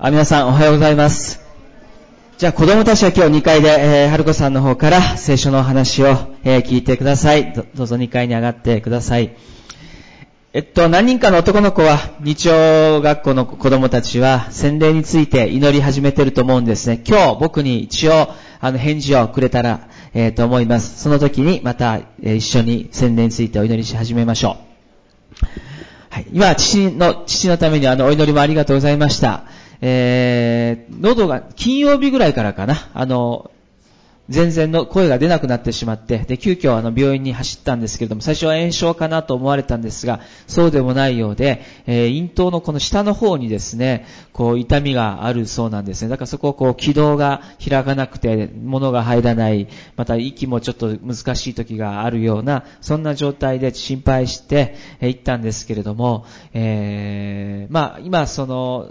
あ皆さんおはようございます。じゃあ子供たちは今日2階で、えー、春子さんの方から聖書の話を、えー、聞いてくださいど。どうぞ2階に上がってください。えっと、何人かの男の子は、日曜学校の子供たちは、洗礼について祈り始めてると思うんですね。今日僕に一応、あの、返事をくれたら、えー、と思います。その時にまた、えー、一緒に洗礼についてお祈りし始めましょう。はい。今、父の、父のためにあの、お祈りもありがとうございました。えー、喉が、金曜日ぐらいからかな、あの、全然の声が出なくなってしまって、で、急遽あの病院に走ったんですけれども、最初は炎症かなと思われたんですが、そうでもないようで、えー、咽頭のこの下の方にですね、こう痛みがあるそうなんですね。だからそこをこう気道が開かなくて、物が入らない、また息もちょっと難しい時があるような、そんな状態で心配して、えー、行ったんですけれども、えー、まあ今その、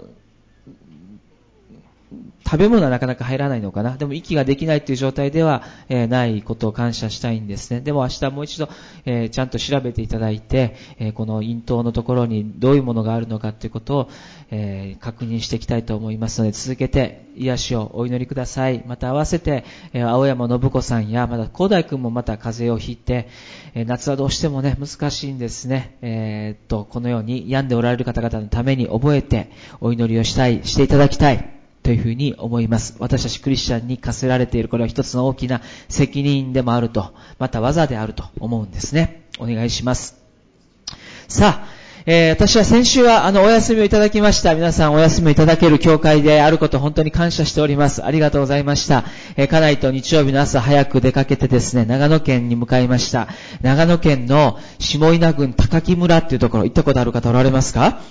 食べ物はなかなか入らないのかな。でも息ができないという状態では、えー、ないことを感謝したいんですね。でも明日もう一度、えー、ちゃんと調べていただいて、えー、この咽頭のところにどういうものがあるのかということを、え確認していきたいと思いますので、続けて癒しをお祈りください。また合わせて、え青山信子さんや、また広大君もまた風邪をひいて、え夏はどうしてもね、難しいんですね。えっと、このように病んでおられる方々のために覚えてお祈りをしたい、していただきたい。というふうに思います。私たちクリスチャンに課せられているこれは一つの大きな責任でもあると、また技であると思うんですね。お願いします。さあ、えー、私は先週はあのお休みをいただきました。皆さんお休みをいただける教会であること本当に感謝しております。ありがとうございました。えー、家内と日曜日の朝早く出かけてですね、長野県に向かいました。長野県の下稲郡高木村っていうところ行ったことある方おられますか？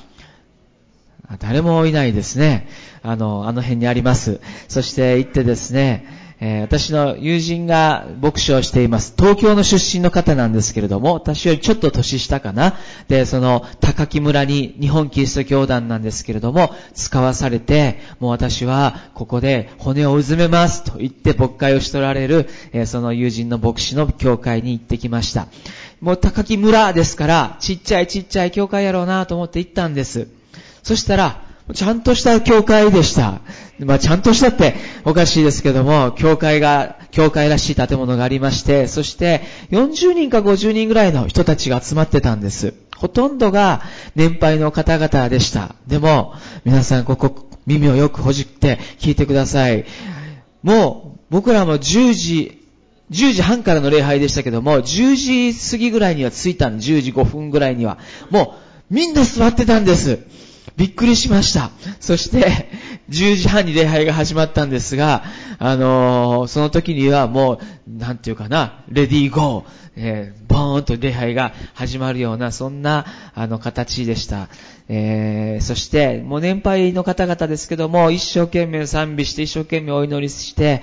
誰もいないですね。あの、あの辺にあります。そして行ってですね、えー、私の友人が牧師をしています。東京の出身の方なんですけれども、私よりちょっと年下かな。で、その、高木村に日本キリスト教団なんですけれども、使わされて、もう私はここで骨をうずめますと言って牧会をしとられる、えー、その友人の牧師の教会に行ってきました。もう高木村ですから、ちっちゃいちっちゃい教会やろうなと思って行ったんです。そしたら、ちゃんとした教会でした。まあ、ちゃんとしたっておかしいですけども、教会が、教会らしい建物がありまして、そして40人か50人ぐらいの人たちが集まってたんです。ほとんどが年配の方々でした。でも、皆さんここ耳をよくほじって聞いてください。もう、僕らも10時、10時半からの礼拝でしたけども、10時過ぎぐらいには着いたん10時5分ぐらいには。もう、みんな座ってたんです。びっくりしました。そして、10時半に礼拝が始まったんですが、あのー、その時にはもう、なんていうかな、レディーゴー、えー、ボーンと礼拝が始まるような、そんな、あの、形でした。えー、そして、もう年配の方々ですけども、一生懸命賛美して、一生懸命お祈りして、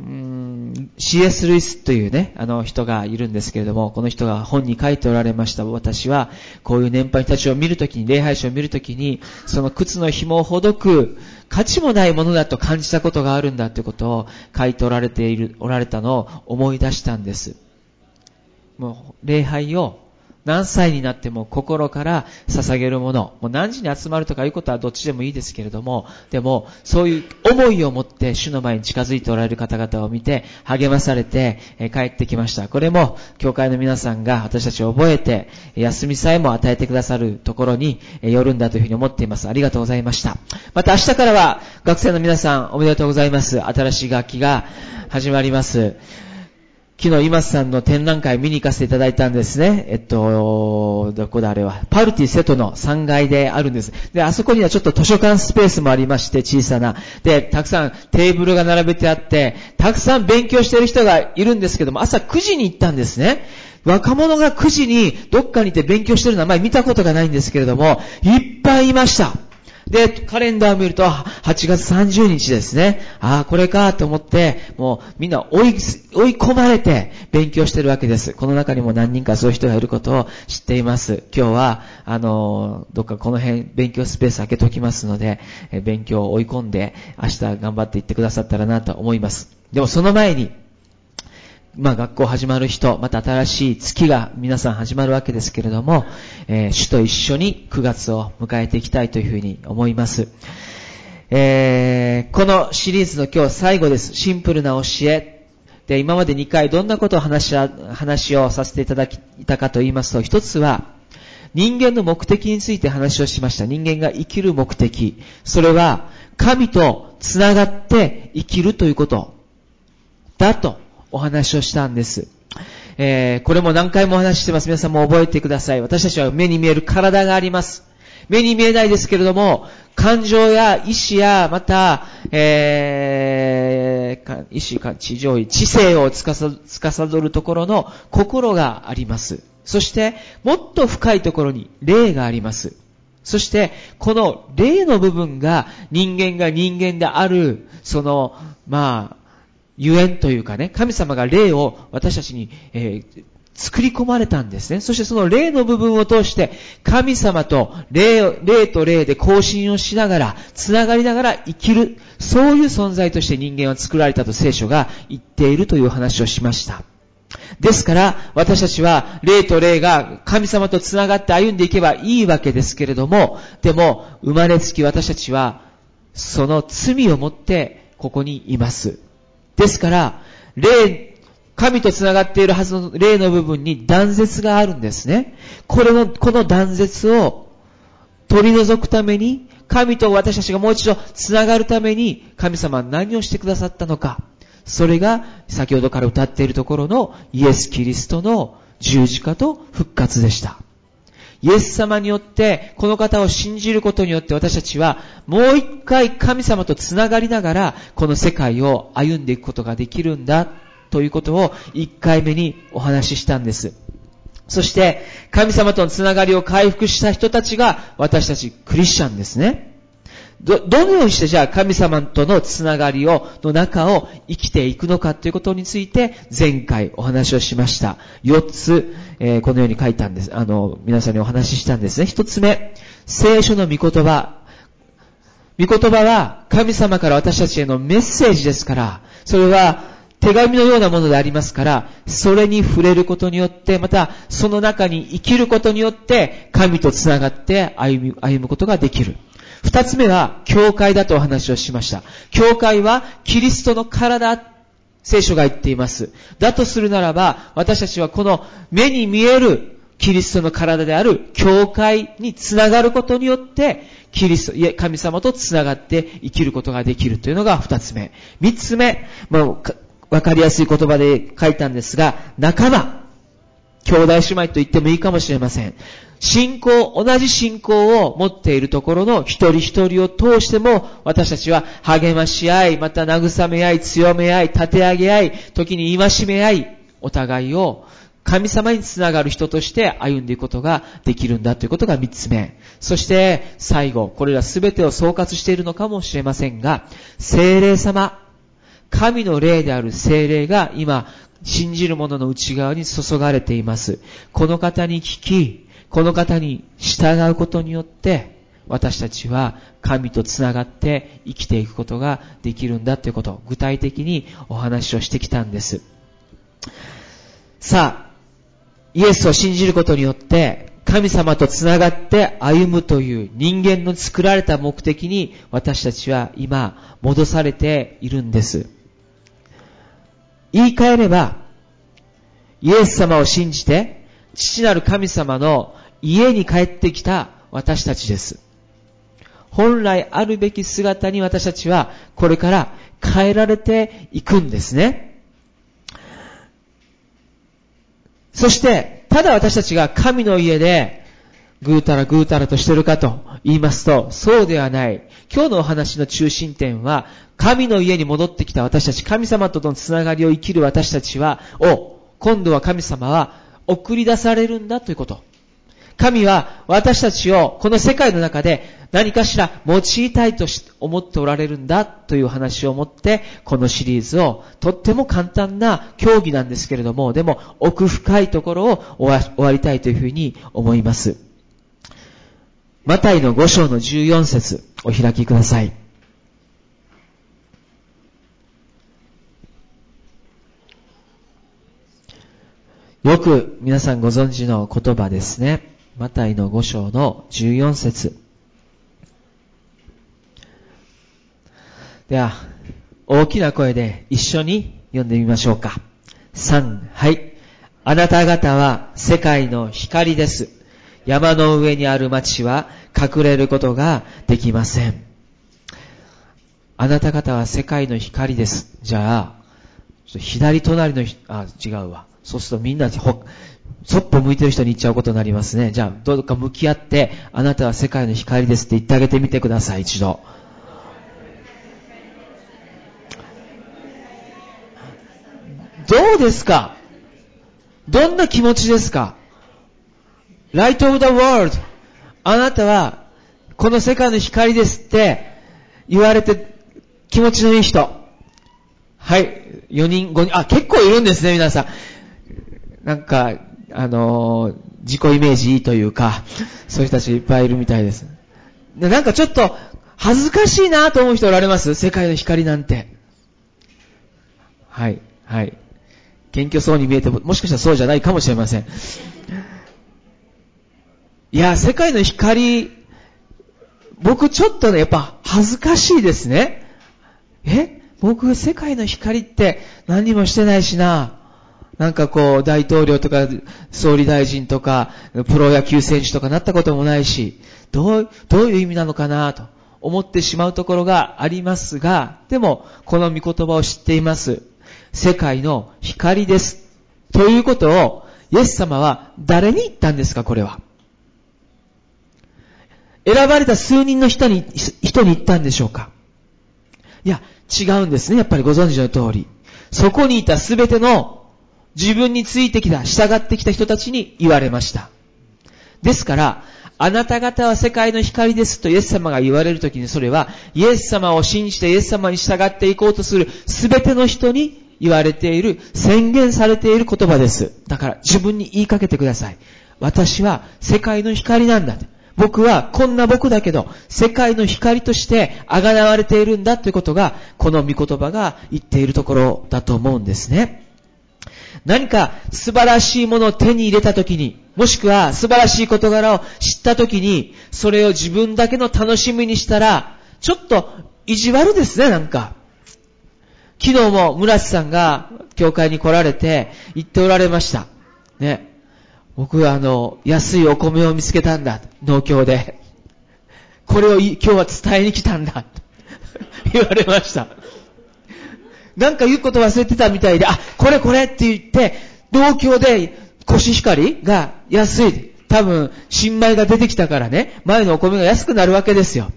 うん CS ルイスというね、あの人がいるんですけれども、この人が本に書いておられました。私は、こういう年配たちを見るときに、礼拝者を見るときに、その靴の紐をほどく価値もないものだと感じたことがあるんだということを書いておられている、おられたのを思い出したんです。もう、礼拝を何歳になっても心から捧げるもの。もう何時に集まるとかいうことはどっちでもいいですけれども、でも、そういう思いを持って主の前に近づいておられる方々を見て、励まされて、え帰ってきました。これも、教会の皆さんが私たちを覚えて、休みさえも与えてくださるところに、えよるんだというふうに思っています。ありがとうございました。また明日からは、学生の皆さんおめでとうございます。新しい楽器が始まります。昨日、今さんの展覧会見に行かせていただいたんですね。えっと、どこだあれは。パルティ瀬戸の3階であるんです。で、あそこにはちょっと図書館スペースもありまして、小さな。で、たくさんテーブルが並べてあって、たくさん勉強してる人がいるんですけども、朝9時に行ったんですね。若者が9時にどっかにいて勉強してるのは前見たことがないんですけれども、いっぱいいました。で、カレンダーを見ると、8月30日ですね。ああ、これかと思って、もうみんな追い、追い込まれて勉強してるわけです。この中にも何人かそういう人がいることを知っています。今日は、あの、どっかこの辺勉強スペース開けときますので、勉強を追い込んで、明日頑張っていってくださったらなと思います。でもその前に、まあ学校始まる人、また新しい月が皆さん始まるわけですけれども、えー、主と一緒に9月を迎えていきたいというふうに思います。えー、このシリーズの今日最後です。シンプルな教え。で、今まで2回どんなことを話し、話をさせていただきたかと言いますと、一つは、人間の目的について話をしました。人間が生きる目的。それは、神と繋がって生きるということ。だとお話をしたんです。えー、これも何回もお話ししてます。皆さんも覚えてください。私たちは目に見える体があります。目に見えないですけれども、感情や意志や、また、えー、意志か地上位、知性を司るところの心があります。そして、もっと深いところに霊があります。そして、この霊の部分が人間が人間である、その、まあ、ゆえんというかね、神様が霊を私たちに、えー、作り込まれたんですね。そしてその霊の部分を通して、神様と霊霊と霊で交信をしながら、繋がりながら生きる、そういう存在として人間は作られたと聖書が言っているという話をしました。ですから、私たちは、霊と霊が神様と繋がって歩んでいけばいいわけですけれども、でも、生まれつき私たちは、その罪を持ってここにいます。ですから、霊、神と繋がっているはずの霊の部分に断絶があるんですね。これの、この断絶を取り除くために、神と私たちがもう一度繋がるために、神様は何をしてくださったのか。それが、先ほどから歌っているところのイエス・キリストの十字架と復活でした。イエス様によって、この方を信じることによって私たちは、もう一回神様と繋がりながら、この世界を歩んでいくことができるんだ、ということを一回目にお話ししたんです。そして、神様との繋がりを回復した人たちが、私たちクリスチャンですね。ど、どのようにしてじゃあ神様とのつながりを、の中を生きていくのかということについて前回お話をしました。四つ、えー、このように書いたんです。あの、皆さんにお話ししたんですね。一つ目、聖書の御言葉。御言葉は神様から私たちへのメッセージですから、それは手紙のようなものでありますから、それに触れることによって、またその中に生きることによって、神と繋がって歩み、歩むことができる。二つ目は、教会だとお話をしました。教会は、キリストの体、聖書が言っています。だとするならば、私たちはこの目に見えるキリストの体である教会につながることによって、キリスト、いえ、神様とつながって生きることができるというのが二つ目。三つ目、もう、わかりやすい言葉で書いたんですが、仲間。兄弟姉妹と言ってもいいかもしれません。信仰、同じ信仰を持っているところの一人一人を通しても、私たちは励まし合い、また慰め合い、強め合い、立て上げ合い、時に戒め合い、お互いを神様につながる人として歩んでいくことができるんだということが三つ目。そして最後、これらすべてを総括しているのかもしれませんが、精霊様、神の霊である精霊が今、信じる者の内側に注がれています。この方に聞き、この方に従うことによって、私たちは神と繋がって生きていくことができるんだということを具体的にお話をしてきたんです。さあ、イエスを信じることによって神様と繋がって歩むという人間の作られた目的に私たちは今戻されているんです。言い換えれば、イエス様を信じて父なる神様の家に帰ってきた私たちです。本来あるべき姿に私たちはこれから変えられていくんですね。そして、ただ私たちが神の家でぐうたらぐうたらとしてるかと言いますと、そうではない。今日のお話の中心点は、神の家に戻ってきた私たち、神様とのつながりを生きる私たちは、を、今度は神様は送り出されるんだということ。神は私たちをこの世界の中で何かしら用いたいと思っておられるんだという話を持ってこのシリーズをとっても簡単な競技なんですけれどもでも奥深いところを終わりたいというふうに思います。マタイの5章の14節お開きください。よく皆さんご存知の言葉ですね。マタイの5章の14節では、大きな声で一緒に読んでみましょうか。3、はい。あなた方は世界の光です。山の上にある町は隠れることができません。あなた方は世界の光です。じゃあ、左隣の人、あ、違うわ。そうするとみんな、そっぽ向いてる人に言っちゃうことになりますね。じゃあ、どうか向き合って、あなたは世界の光ですって言ってあげてみてください、一度。どうですか？どんな気持ちですか ?Light of the world あなたはこの世界の光ですって言われて気持ちのいい人。はい。4人、5人、あ、結構いるんですね、皆さん。なんか、あの、自己イメージいいというか、そういう人たちいっぱいいるみたいです。でなんかちょっと、恥ずかしいなと思う人おられます？世界の光なんて。はい、はい。謙虚そうに見えても、もしかしたらそうじゃないかもしれません。いや、世界の光、僕ちょっとね、やっぱ恥ずかしいですね。え？僕、世界の光って何もしてないしな。なんかこう、大統領とか、総理大臣とか、プロ野球選手とかなったこともないし、どう、どういう意味なのかなと思ってしまうところがありますが、でも、この御言葉を知っています。世界の光です。ということを、イエス様は誰に言ったんですか、これは。選ばれた数人の人に、人に言ったんでしょうかいや、違うんですね。やっぱりご存知の通り。そこにいたすべての自分についてきた、従ってきた人たちに言われました。ですから、あなた方は世界の光ですとイエス様が言われるときにそれは、イエス様を信じてイエス様に従っていこうとするすべての人に言われている、宣言されている言葉です。だから自分に言いかけてください。私は世界の光なんだ。僕はこんな僕だけど、世界の光として贖われているんだということが、この御言葉が言っているところだと思うんですね。何か素晴らしいものを手に入れたときに、もしくは素晴らしい事柄を知ったときに、それを自分だけの楽しみにしたら、ちょっと意地悪ですね、なんか。昨日も村瀬さんが教会に来られて言っておられました。ね。僕はあの、安いお米を見つけたんだ。農協で。これを今日は伝えに来たんだ。言われました。なんか言うこと忘れてたみたいで、あ、これこれって言って、農協でコシヒカリが安い。多分、新米が出てきたからね、前のお米が安くなるわけですよ。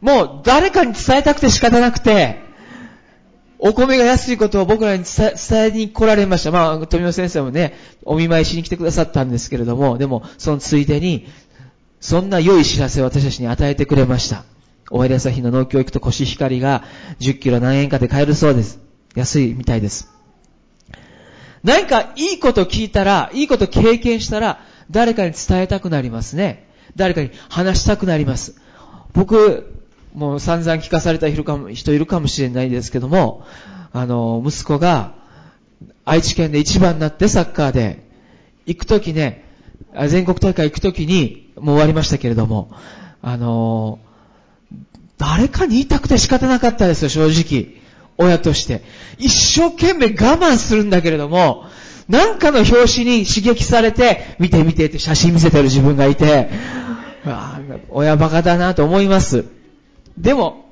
もう、誰かに伝えたくて仕方なくて、お米が安いことを僕らに伝えに来られました。まあ、富野先生もね、お見舞いしに来てくださったんですけれども、でも、そのついでに、そんな良い知らせを私たちに与えてくれました。終わり朝日の農協行くとコシヒカリが10キロ何円かで買えるそうです。安いみたいです。何かいいこと聞いたら、いいこと経験したら、誰かに伝えたくなりますね。誰かに話したくなります。僕、もう散々聞かされた人いるかもしれないですけども、あの、息子が愛知県で一番になってサッカーで行くときね、全国大会行くときに、もう終わりましたけれども、あの、誰かに言いたくて仕方なかったですよ、正直。親として。一生懸命我慢するんだけれども、なんかの表紙に刺激されて、見て見てって写真見せてる自分がいて、親バカだなと思います。でも、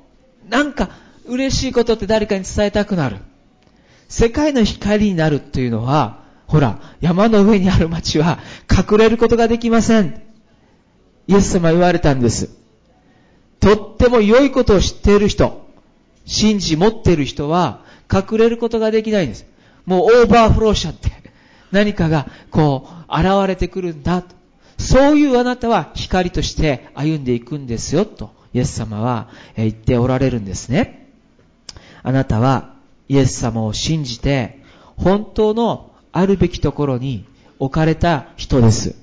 なんか嬉しいことって誰かに伝えたくなる。世界の光になるというのは、ほら、山の上にある町は隠れることができません。イエス様言われたんです。とっても良いことを知っている人、信じ持っている人は隠れることができないんです。もうオーバーフローしちゃって、何かがこう現れてくるんだと。そういうあなたは光として歩んでいくんですよと、イエス様は言っておられるんですね。あなたはイエス様を信じて、本当のあるべきところに置かれた人です。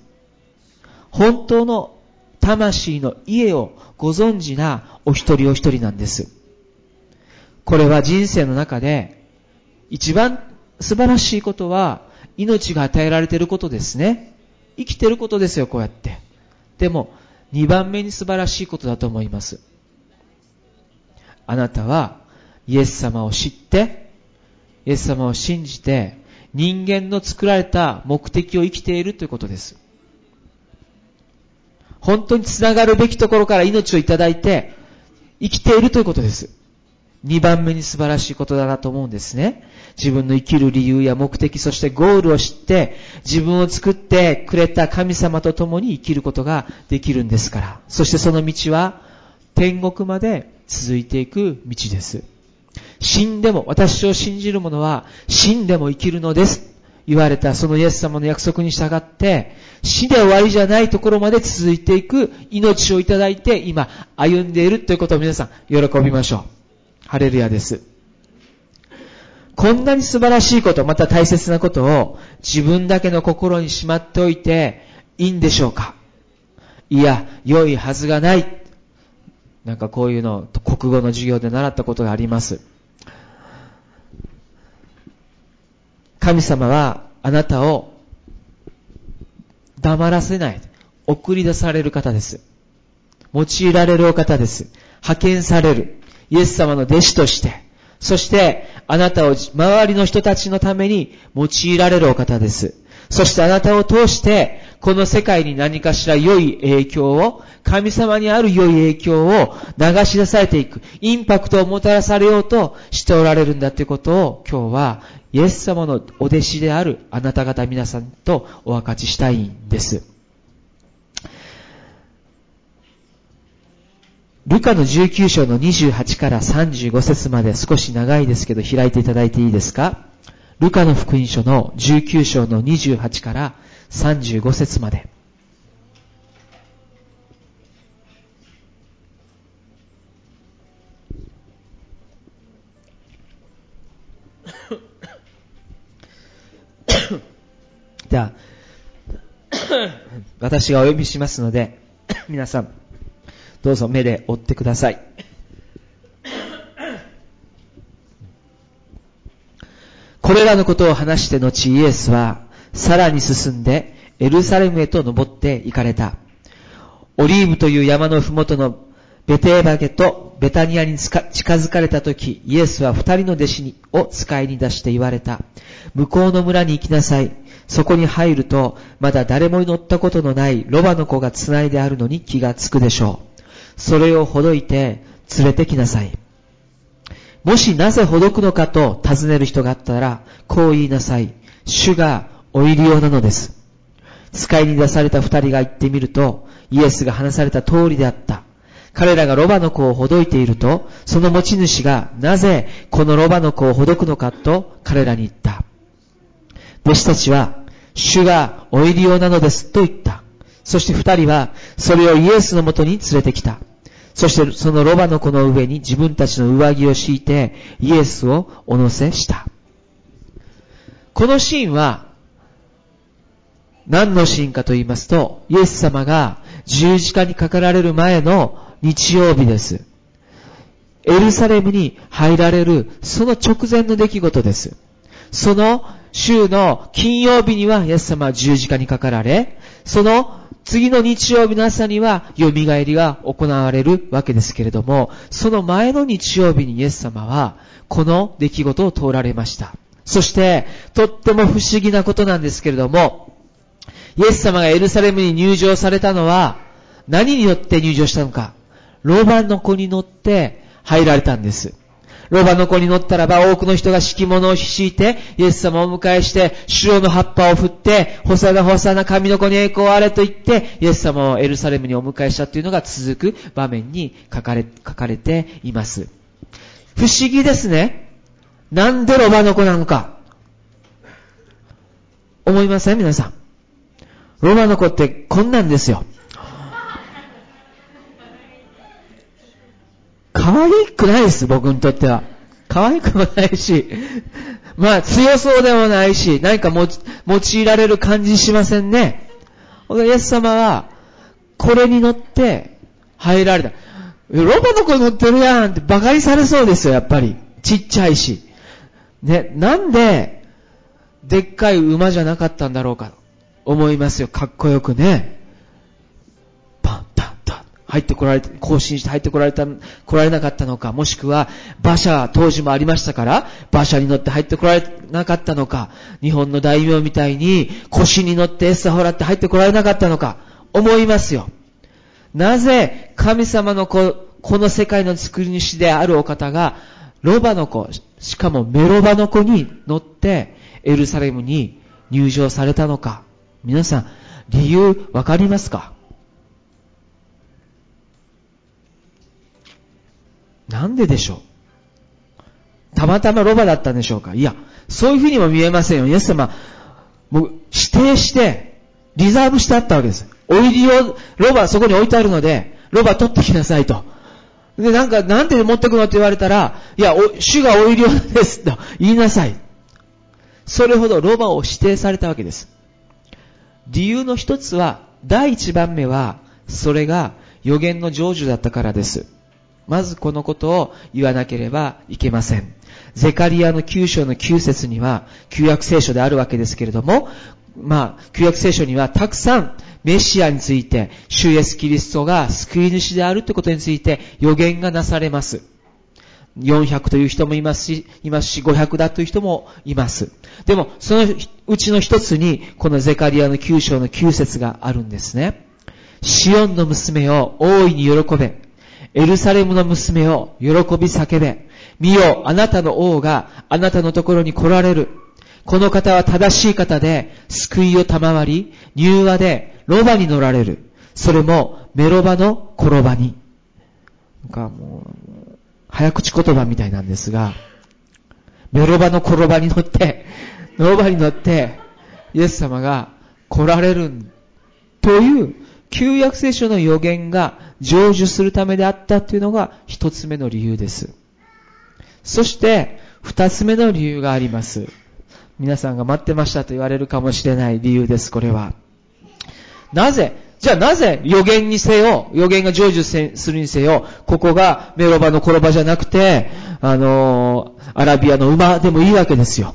本当の魂の家をご存知なお一人お一人なんです。これは人生の中で一番素晴らしいことは命が与えられていることですね。生きてることですよ、こうやって。でも、二番目に素晴らしいことだと思います。あなたはイエス様を知って、イエス様を信じて、人間の作られた目的を生きているということです。本当につながるべきところから命をいただいて、生きているということです。二番目に素晴らしいことだなと思うんですね。自分の生きる理由や目的、そしてゴールを知って、自分を作ってくれた神様と共に生きることができるんですから。そしてその道は、天国まで続いていく道です。死んでも、私を信じる者は死んでも生きるのです。言われたそのイエス様の約束に従って、死で終わりじゃないところまで続いていく命をいただいて、今歩んでいるということを皆さん喜びましょう。ハレルヤです。こんなに素晴らしいこと、また大切なことを自分だけの心にしまっておいていいんでしょうか？いや、良いはずがない。なんかこういうの、国語の授業で習ったことがあります。神様はあなたを黙らせない。送り出される方です。用いられるお方です。派遣される。イエス様の弟子として、そしてあなたを周りの人たちのために用いられるお方です。そしてあなたを通して、この世界に何かしら良い影響を、神様にある良い影響を流し出されていく、インパクトをもたらされようとしておられるんだということを今日はイエス様のお弟子であるあなた方皆さんとお分かちしたいんです。ルカの19章の28から35節まで少し長いですけど開いていただいていいですか？ルカの福音書の19章の28から35節まで。じゃあ、私がお呼びしますので、皆さん、どうぞ目で追ってください。これらのことを話して後イエスは、さらに進んで、エルサレムへと登って行かれた。オリーブという山のふもとのベテーバゲとベタニアに近づかれた時、イエスは二人の弟子にを使いに出して言われた。向こうの村に行きなさい。そこに入ると、まだ誰も乗ったことのないロバの子が繋いであるのに気がつくでしょう。それをほどいて連れてきなさい。もしなぜほどくのかと尋ねる人があったら、こう言いなさい。主がお入り用なのです。使いに出された二人が行ってみると、イエスが話された通りであった。彼らがロバの子をほどいていると、その持ち主がなぜこのロバの子をほどくのかと彼らに言った。弟子たちは、主がお入り用なのですと言った。そして二人は、それをイエスのもとに連れてきた。そしてそのロバの子の上に自分たちの上着を敷いて、イエスをお乗せした。このシーンは、何のシーンかと言いますと、イエス様が十字架にかかられる前の日曜日です。エルサレムに入られる、その直前の出来事です。その週の金曜日にはイエス様は十字架にかかられ、その次の日曜日の朝には蘇りが行われるわけですけれども、その前の日曜日にイエス様はこの出来事を通られました。そして、とっても不思議なことなんですけれども、イエス様がエルサレムに入場されたのは、何によって入場したのか。ロバの子に乗って入られたんです。ロバの子に乗ったらば多くの人が敷物を敷いて、イエス様をお迎えして、白の葉っぱを振って、ホサナホサナ神の子に栄光あれと言って、イエス様をエルサレムにお迎えしたというのが続く場面に書かれ、書かれています。不思議ですね。なんでロバの子なのか。思いません？皆さん。ロバの子ってこんなんですよ。可愛くないです、僕にとっては。可愛くもないし、まあ強そうでもないし、何かも用いられる感じしませんね。イエス様は、これに乗って入られた。ロバの子乗ってるやんって馬鹿にされそうですよ、やっぱり。ちっちゃいし。ね、なんで、でっかい馬じゃなかったんだろうか、思いますよ。かっこよくね。入ってこられ、更新して入ってこられた、来られなかったのか、もしくは、馬車当時もありましたから、馬車に乗って入ってこられなかったのか、日本の大名みたいに腰に乗って餌をらって入ってこられなかったのか、思いますよ。なぜ神様の子、この世界の作り主であるお方が、ロバの子、しかもメロバの子に乗ってエルサレムに入場されたのか。皆さん、理由わかりますか？なんででしょう？たまたまロバだったんでしょうか？いや、そういうふうにも見えませんよ。イエス様、もう指定して、リザーブしてあったわけです。お入りを、ロバそこに置いてあるので、ロバ取ってきなさいと。で、なんか、なんで持ってくのって言われたら、いや、主がお入り用ですと言いなさい。それほどロバを指定されたわけです。理由の一つは、第一番目は、それが予言の成就だったからです。まずこのことを言わなければいけません。ゼカリアの9章の9節には、旧約聖書であるわけですけれども、まあ、旧約聖書にはたくさんメシアについて、主イエスキリストが救い主であるということについて予言がなされます。400という人もいますし、いますし、500だという人もいます。でも、そのうちの一つに、このゼカリアの9章の9節があるんですね。シオンの娘を大いに喜べ。エルサレムの娘を喜び叫べ。見よ、あなたの王があなたのところに来られる。この方は正しい方で、救いを賜り、柔和でロバに乗られる。それもメロバの転ばに。なんかもう、早口言葉みたいなんですが、メロバの転ばに乗って、ロバに乗って、イエス様が来られるという旧約聖書の予言が成就するためであったというのが一つ目の理由です。そして、二つ目の理由があります。皆さんが待ってましたと言われるかもしれない理由です、これは。なぜじゃあなぜ予言にせよ、予言が成就するにせよ、ここがメロバの転ばじゃなくて、あのー、アラビアの馬でもいいわけですよ。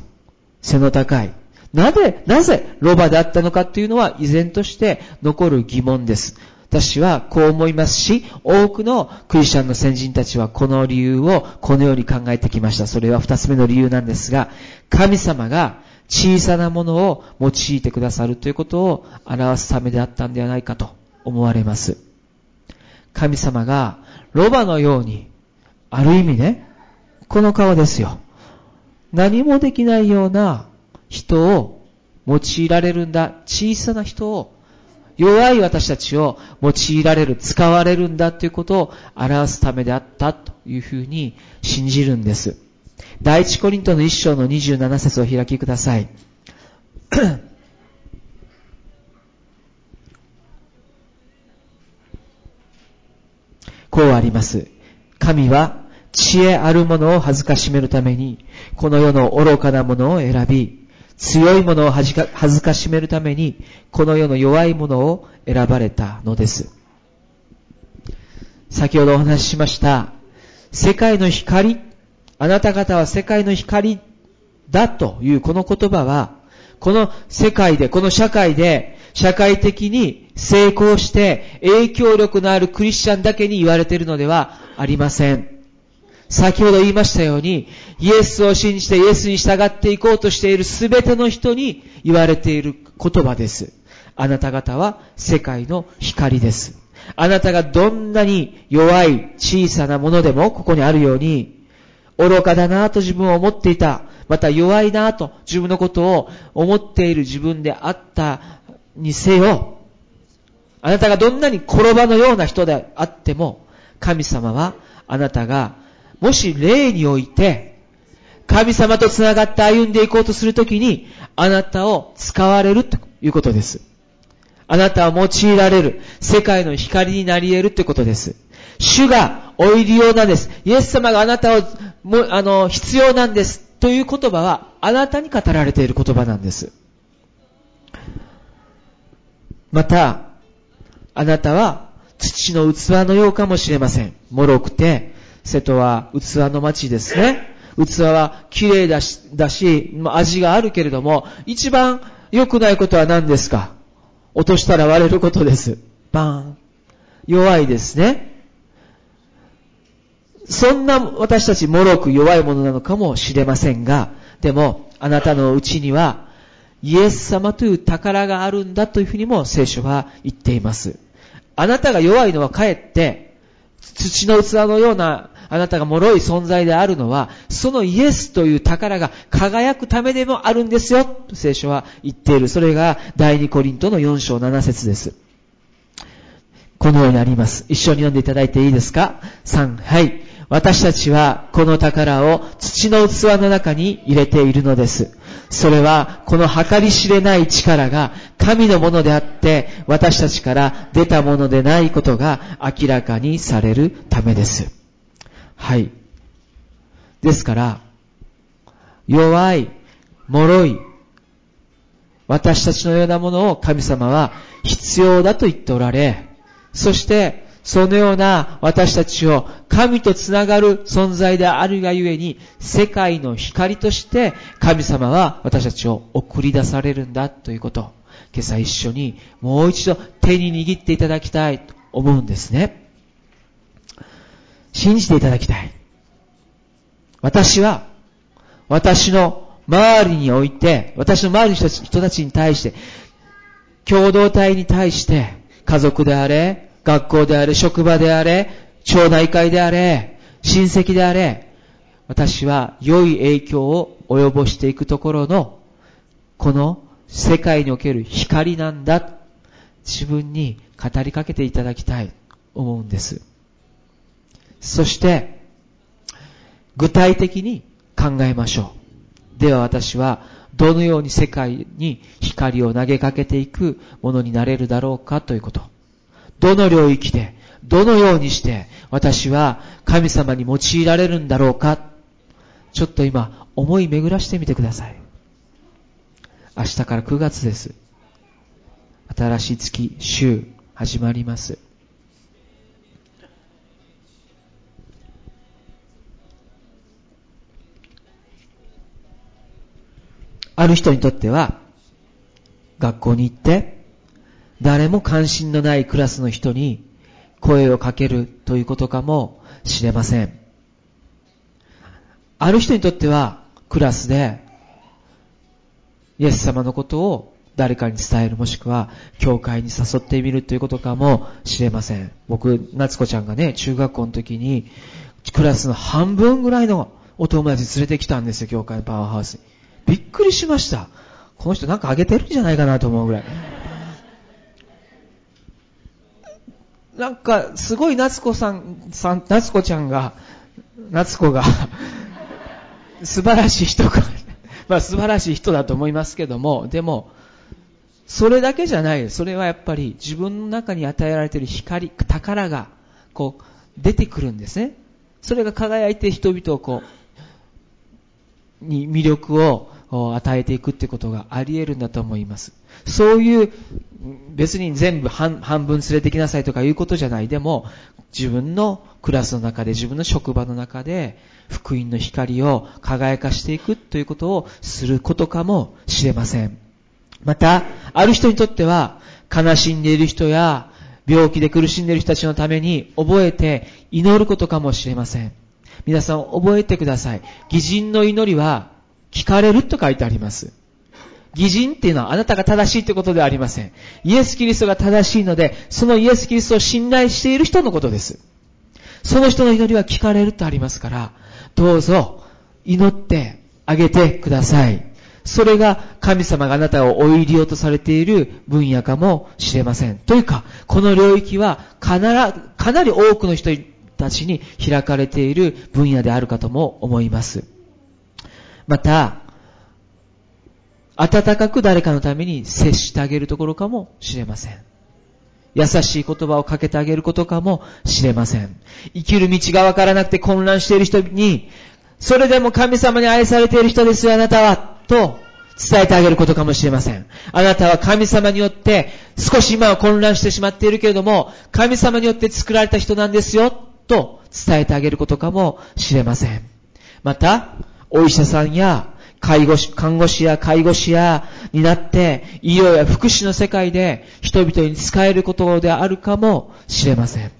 背の高い。なぜ、なぜロバであったのかっていうのは依然として残る疑問です。私はこう思いますし、多くのクリスチャンの先人たちはこの理由をこのように考えてきました。それは二つ目の理由なんですが、神様が小さなものを用いてくださるということを表すためであったんではないかと思われます。神様がロバのように、ある意味ね、この顔ですよ。何もできないような人を用いられるんだ。小さな人を、弱い私たちを用いられる、使われるんだということを表すためであったというふうに信じるんです。第一コリントの一章の27節を開きください。こうあります。神は知恵あるものを恥ずかしめるために、この世の愚かなものを選び、強いものを恥ずかしめるために、この世の弱いものを選ばれたのです。先ほどお話ししました、世界の光、あなた方は世界の光だというこの言葉は、この世界で、この社会で、社会的に成功して影響力のあるクリスチャンだけに言われているのではありません。先ほど言いましたように、イエスを信じてイエスに従っていこうとしているすべての人に言われている言葉です。あなた方は世界の光です。あなたがどんなに弱い小さなものでもここにあるように、愚かだなぁと自分を思っていた。また弱いなぁと自分のことを思っている自分であったにせよ、あなたがどんなに転ばのような人であっても、神様はあなたがもし霊において、神様と繋がって歩んでいこうとするときに、あなたを使われるということです。あなたは用いられる、世界の光になり得るということです。主がお入り用なんです。イエス様があなたを、もあの、必要なんです。という言葉は、あなたに語られている言葉なんです。また、あなたは土の器のようかもしれません。脆くて、瀬戸は器の町ですね。器は綺麗だし、だし、味があるけれども、一番良くないことは何ですか？落としたら割れることです。バーン。弱いですね。そんな私たち脆く弱いものなのかもしれませんが、でも、あなたのうちには、イエス様という宝があるんだというふうにも聖書は言っています。あなたが弱いのはかえって、土の器のようなあなたが脆い存在であるのは、そのイエスという宝が輝くためでもあるんですよ、と聖書は言っている。それが第二コリントの4章7節です。このようにあります。一緒に読んでいただいていいですか ?3、はい。私たちはこの宝を土の器の中に入れているのです。それはこの計り知れない力が神のものであって私たちから出たものでないことが明らかにされるためです。はい。ですから、弱い、脆い、私たちのようなものを神様は必要だと言っておられ、そして、そのような私たちを神とつながる存在であるがゆえに、世界の光として神様は私たちを送り出されるんだということ。今朝一緒にもう一度手に握っていただきたいと思うんですね。信じていただきたい。私は、私の周りにおいて、私の周りの人たちに対して、共同体に対して、家族であれ、学校であれ、職場であれ、町内会であれ、親戚であれ、私は良い影響を及ぼしていくところの、この世界における光なんだ。自分に語りかけていただきたい思うんです。そして、具体的に考えましょう。では私はどのように世界に光を投げかけていくものになれるだろうかということ。どの領域で、どのようにして私は神様に用いられるんだろうか。ちょっと今思い巡らしてみてください。明日から9月です。新しい月、週、始まります。ある人にとっては、学校に行って、誰も関心のないクラスの人に声をかけるということかもしれません。ある人にとっては、クラスで、イエス様のことを誰かに伝えるもしくは、教会に誘ってみるということかもしれません。僕、夏子ちゃんがね、中学校の時に、クラスの半分ぐらいのお友達連れてきたんですよ、教会のパワーハウスに。びっくりしました。この人なんかあげてるんじゃないかなと思うぐらい。なんか、すごい夏子さん、さん、夏子ちゃんが、夏子が素晴らしい人かまあ素晴らしい人だと思いますけども、でも、それだけじゃない。それはやっぱり自分の中に与えられている光、宝が、こう、出てくるんですね。それが輝いて人々をこう、に魅力を与えていくってことがあり得るんだと思います。そういう、別に全部半分連れてきなさいとかいうことじゃない。でも、自分のクラスの中で、自分の職場の中で、福音の光を輝かしていくということをすることかもしれません。また、ある人にとっては、悲しんでいる人や、病気で苦しんでいる人たちのために覚えて祈ることかもしれません。皆さん覚えてください。偽人の祈りは聞かれると書いてあります。偽人っていうのはあなたが正しいってことではありません。イエス・キリストが正しいので、そのイエス・キリストを信頼している人のことです。その人の祈りは聞かれるとありますから、どうぞ祈ってあげてください。それが神様があなたを追い入れようとされている分野かもしれません。というか、この領域はかならかなり多くの人たちに開かれている分野であるかとも思います。また、温かく誰かのために接してあげるところかもしれません。優しい言葉をかけてあげることかもしれません。生きる道がわからなくて混乱している人に、それでも神様に愛されている人ですよ、あなたは、と伝えてあげることかもしれません。あなたは神様によって少し今は混乱してしまっているけれども、神様によって作られた人なんですよ、と伝えてあげることかもしれません。また、お医者さんや介護士、看護師や介護士やになって、医療や福祉の世界で人々に使えることであるかもしれません。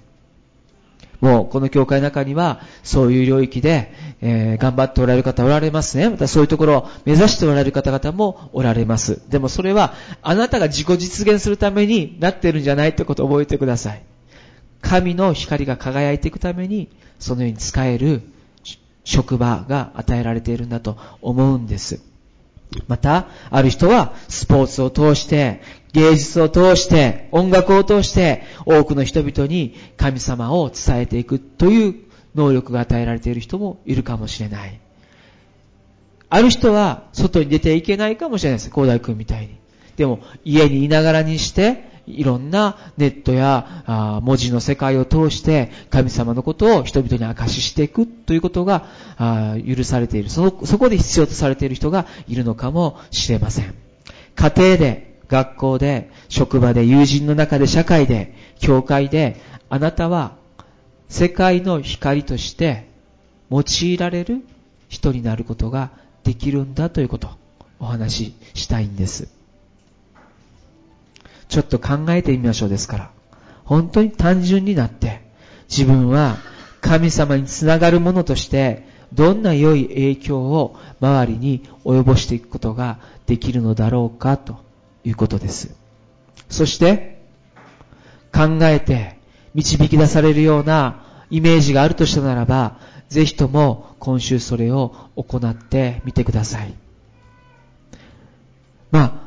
もう、この教会の中には、そういう領域で、えー、頑張っておられる方おられますね。またそういうところを目指しておられる方々もおられます。でもそれは、あなたが自己実現するためになってるんじゃないってことを覚えてください。神の光が輝いていくために、そのように使える職場が与えられているんだと思うんです。また、ある人はスポーツを通して、芸術を通して、音楽を通して、多くの人々に神様を伝えていくという能力が与えられている人もいるかもしれない。ある人は外に出ていけないかもしれないです。広大君みたいに。でも、家にいながらにして、いろんなネットや文字の世界を通して神様のことを人々に明かししていくということが許されている。そ、そこで必要とされている人がいるのかもしれません。家庭で、学校で、職場で、友人の中で、社会で、教会で、あなたは世界の光として用いられる人になることができるんだということをお話ししたいんです。ちょっと考えてみましょうですから。本当に単純になって、自分は神様につながるものとして、どんな良い影響を周りに及ぼしていくことができるのだろうかということです。そして、考えて導き出されるようなイメージがあるとしたならば、ぜひとも今週それを行ってみてください。まあ、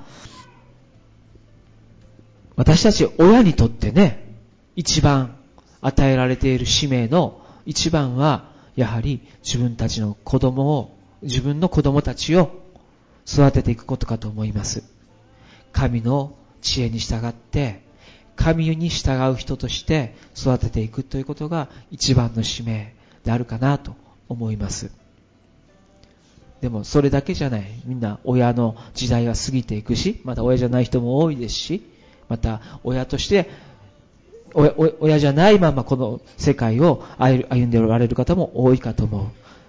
私たち親にとってね、一番与えられている使命の一番は、やはり自分たちの子供を、自分の子供たちを育てていくことかと思います。神の知恵に従って、神に従う人として育てていくということが一番の使命であるかなと思います。でもそれだけじゃない。みんな親の時代は過ぎていくし、また親じゃない人も多いですし、また親として親じゃないままこの世界を歩んでおられる方も多いかと思う。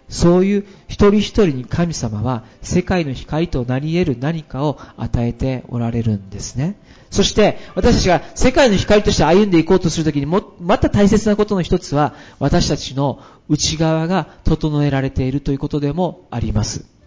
そういう一人一人に神様は世界の光となり得る何かを与えておられるんですね。そして私たちが世界の光として歩んでいこうとするときにも、また大切なことの一つは私たちの内側が整えられているということでもあります。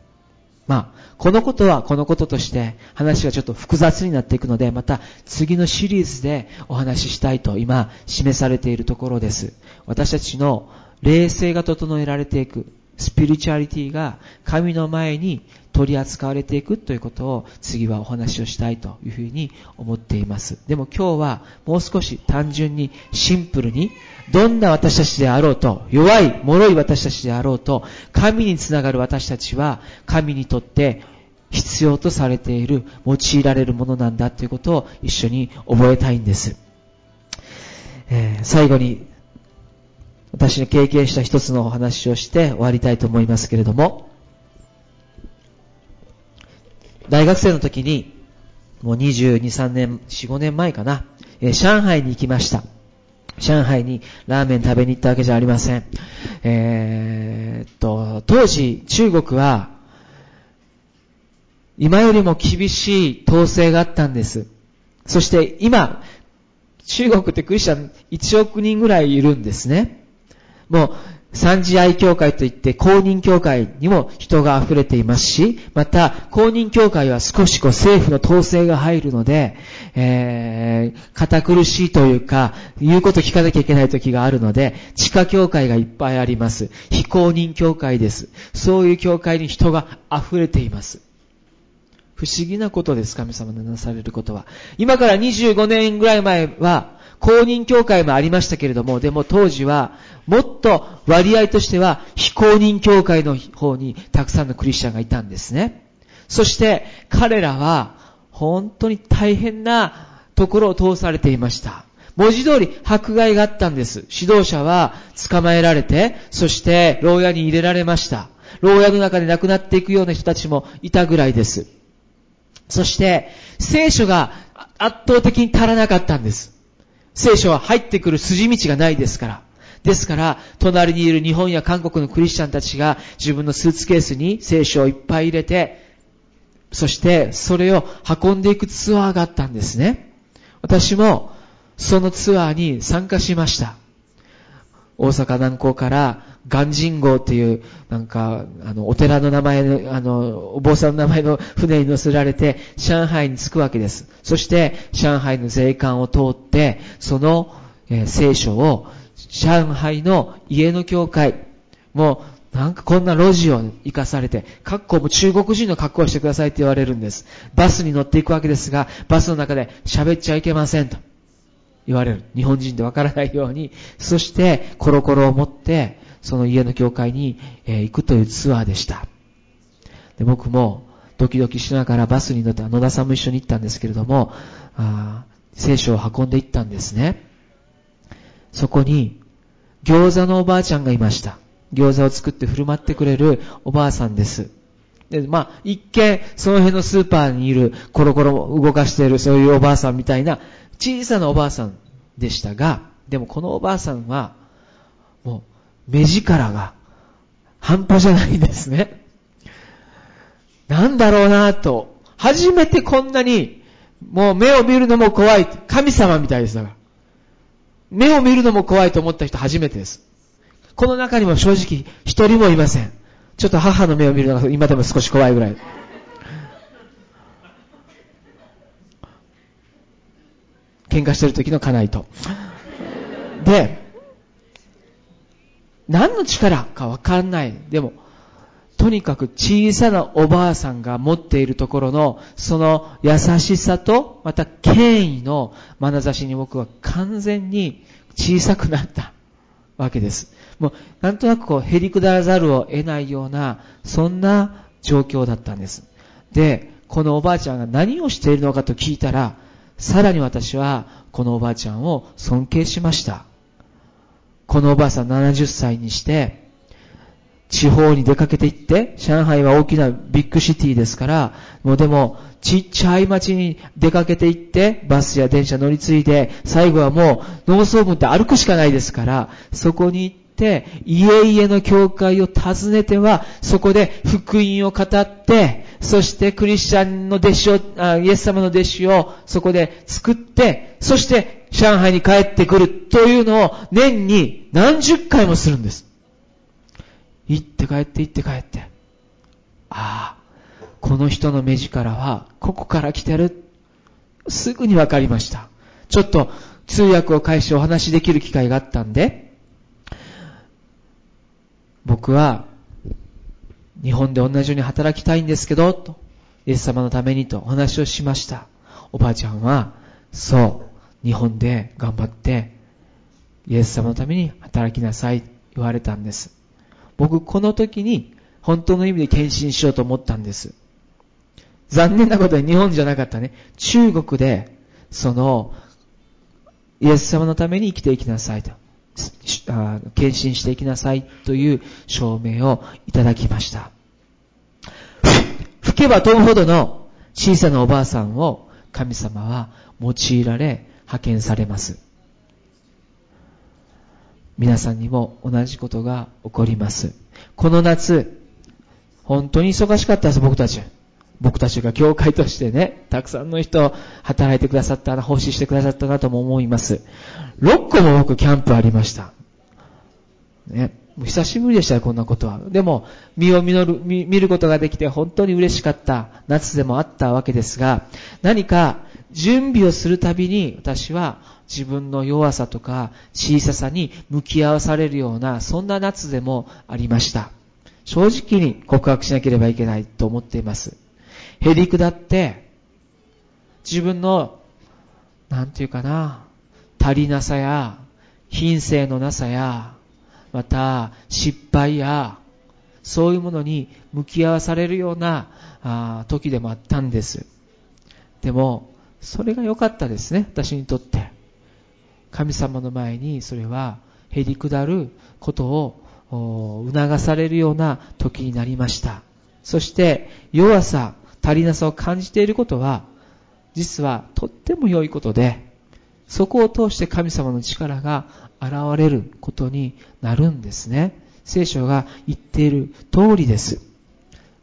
まあ、このことはこのこととして話がちょっと複雑になっていくので、また次のシリーズでお話ししたいと今示されているところです。私たちの霊性が整えられていく、スピリチュアリティが神の前に取り扱われていくということを次はお話をしたいというふうに思っています。でも今日はもう少し単純にシンプルにどんな私たちであろうと、弱い、脆い私たちであろうと、神につながる私たちは神にとって必要とされている、用いられるものなんだということを一緒に覚えたいんです。えー、最後に私の経験した一つのお話をして終わりたいと思いますけれども、大学生の時に、もう22、3年、4、5年前かな、えー、上海に行きました。上海にラーメン食べに行ったわけじゃありません。えー、っと、当時中国は、今よりも厳しい統制があったんです。そして今、中国ってクリスチャン1億人ぐらいいるんですね。もう、三次愛教会といって公認教会にも人が溢れていますし、また公認教会は少しこう政府の統制が入るので、えー、堅苦しいというか、言うこと聞かなきゃいけない時があるので、地下教会がいっぱいあります。非公認教会です。そういう教会に人が溢れています。不思議なことです、神様のなされることは。今から25年ぐらい前は、公認教会もありましたけれども、でも当時は、もっと割合としては、非公認教会の方にたくさんのクリスチャンがいたんですね。そして、彼らは、本当に大変なところを通されていました。文字通り迫害があったんです。指導者は捕まえられて、そして牢屋に入れられました。牢屋の中で亡くなっていくような人たちもいたぐらいです。そして、聖書が圧倒的に足らなかったんです。聖書は入ってくる筋道がないですから。ですから、隣にいる日本や韓国のクリスチャンたちが自分のスーツケースに聖書をいっぱい入れて、そしてそれを運んでいくツアーがあったんですね。私もそのツアーに参加しました。大阪南港から鑑真号っていう、なんか、あの、お寺の名前の、あの、お坊さんの名前の船に乗せられて、上海に着くわけです。そして、上海の税関を通って、その、えー、聖書を、上海の家の教会、もう、なんかこんな路地を行かされて、格好も中国人の格好をしてくださいって言われるんです。バスに乗っていくわけですが、バスの中で喋っちゃいけませんと。言われる。日本人でわからないように。そして、コロコロを持って、その家の教会に、え行くというツアーでした。で僕も、ドキドキしながらバスに乗って、野田さんも一緒に行ったんですけれども、あ聖書を運んで行ったんですね。そこに、餃子のおばあちゃんがいました。餃子を作って振る舞ってくれるおばあさんです。で、まあ、一見、その辺のスーパーにいる、コロコロ動かしている、そういうおばあさんみたいな、小さなおばあさんでしたが、でもこのおばあさんは、目力が半端じゃないんですね。なんだろうなと、初めてこんなに、もう目を見るのも怖い。神様みたいですだから。目を見るのも怖いと思った人初めてです。この中にも正直一人もいません。ちょっと母の目を見るのが今でも少し怖いぐらい。喧嘩してる時の家内と。で、何の力かわかんない。でも、とにかく小さなおばあさんが持っているところの、その優しさと、また権威の眼差しに僕は完全に小さくなったわけです。もう、なんとなくこう、へりくだらざるを得ないような、そんな状況だったんです。で、このおばあちゃんが何をしているのかと聞いたら、さらに私はこのおばあちゃんを尊敬しました。このおばあさん70歳にして、地方に出かけて行って、上海は大きなビッグシティですから、もうでも、ちっちゃい町に出かけて行って、バスや電車乗り継いで、最後はもう農村部って歩くしかないですから、そこに行って、家々の教会を訪ねては、そこで福音を語って、そしてクリスチャンの弟子を、イエス様の弟子をそこで作って、そして上海に帰ってくるというのを年に何十回もするんです。行って帰って行って帰って。ああ、この人の目力はここから来てる。すぐにわかりました。ちょっと通訳を介してお話しできる機会があったんで、僕は日本で同じように働きたいんですけど、と、イエス様のためにとお話をしました。おばあちゃんは、そう、日本で頑張って、イエス様のために働きなさい、言われたんです。僕、この時に、本当の意味で献身しようと思ったんです。残念なことに日本じゃなかったね。中国で、その、イエス様のために生きていきなさいと。献身していきなさいという証明をいただきました。吹けば飛ぶほどの小さなおばあさんを神様は用いられ派遣されます。皆さんにも同じことが起こります。この夏、本当に忙しかったです、僕たち。僕たちが教会としてね、たくさんの人働いてくださったな、奉仕してくださったなとも思います。6個も僕キャンプありました。ね。もう久しぶりでしたよ、こんなことは。でも、身を見る見ることができて本当に嬉しかった夏でもあったわけですが、何か準備をするたびに私は自分の弱さとか小ささに向き合わされるような、そんな夏でもありました。正直に告白しなければいけないと思っています。へりくだって、自分の、なんていうかな、足りなさや、品性のなさや、また失敗や、そういうものに向き合わされるようなあ時でもあったんです。でも、それが良かったですね、私にとって。神様の前にそれはへりくだることを促されるような時になりました。そして弱さ、足りなさを感じていることは、実はとっても良いことで、そこを通して神様の力が現れることになるんですね。聖書が言っている通りです。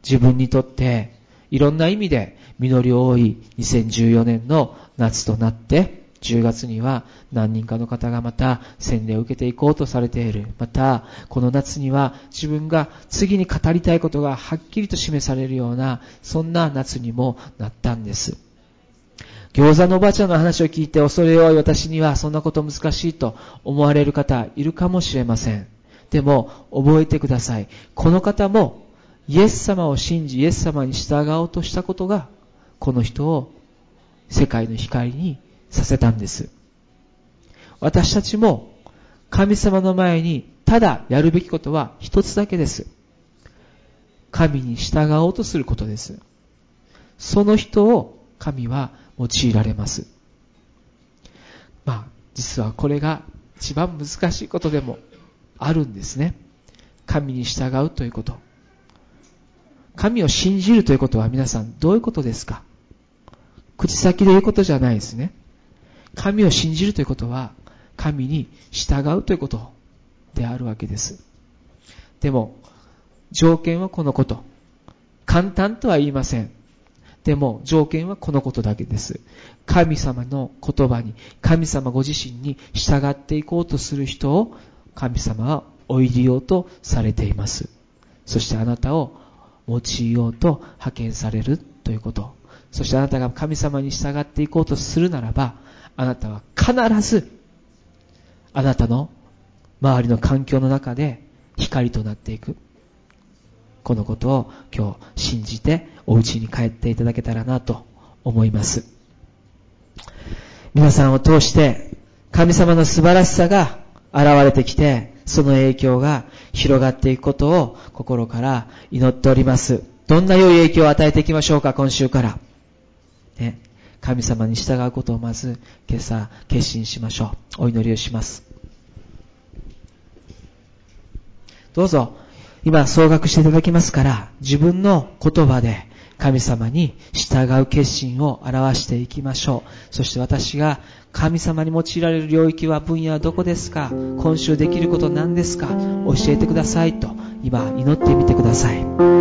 自分にとっていろんな意味で実り多い2014年の夏となって10月には何人かの方がまた洗礼を受けていこうとされている。また、この夏には自分が次に語りたいことがはっきりと示されるような、そんな夏にもなったんです。餃子のおばあちゃんの話を聞いて恐れ多い私にはそんなこと難しいと思われる方いるかもしれません。でも、覚えてください。この方も、イエス様を信じ、イエス様に従おうとしたことが、この人を世界の光にさせたんです。私たちも神様の前にただやるべきことは一つだけです。神に従おうとすることです。その人を神は用いられます。まあ、実はこれが一番難しいことでもあるんですね。神に従うということ。神を信じるということは皆さんどういうことですか？口先で言うことじゃないですね。神を信じるということは、神に従うということであるわけです。でも、条件はこのこと。簡単とは言いません。でも、条件はこのことだけです。神様の言葉に、神様ご自身に従っていこうとする人を、神様はおいりようとされています。そしてあなたを用いようと派遣されるということ。そしてあなたが神様に従っていこうとするならば、あなたは必ず、あなたの周りの環境の中で光となっていく。このことを今日信じてお家に帰っていただけたらなと思います。皆さんを通して神様の素晴らしさが現れてきて、その影響が広がっていくことを心から祈っております。どんな良い影響を与えていきましょうか、今週から。ね、神様に従うことをまず今朝決心しましょう。お祈りをします。どうぞ、今総額していただきますから、自分の言葉で神様に従う決心を表していきましょう。そして私が神様に用いられる領域は分野はどこですか？今週できること何ですか？教えてくださいと今祈ってみてください。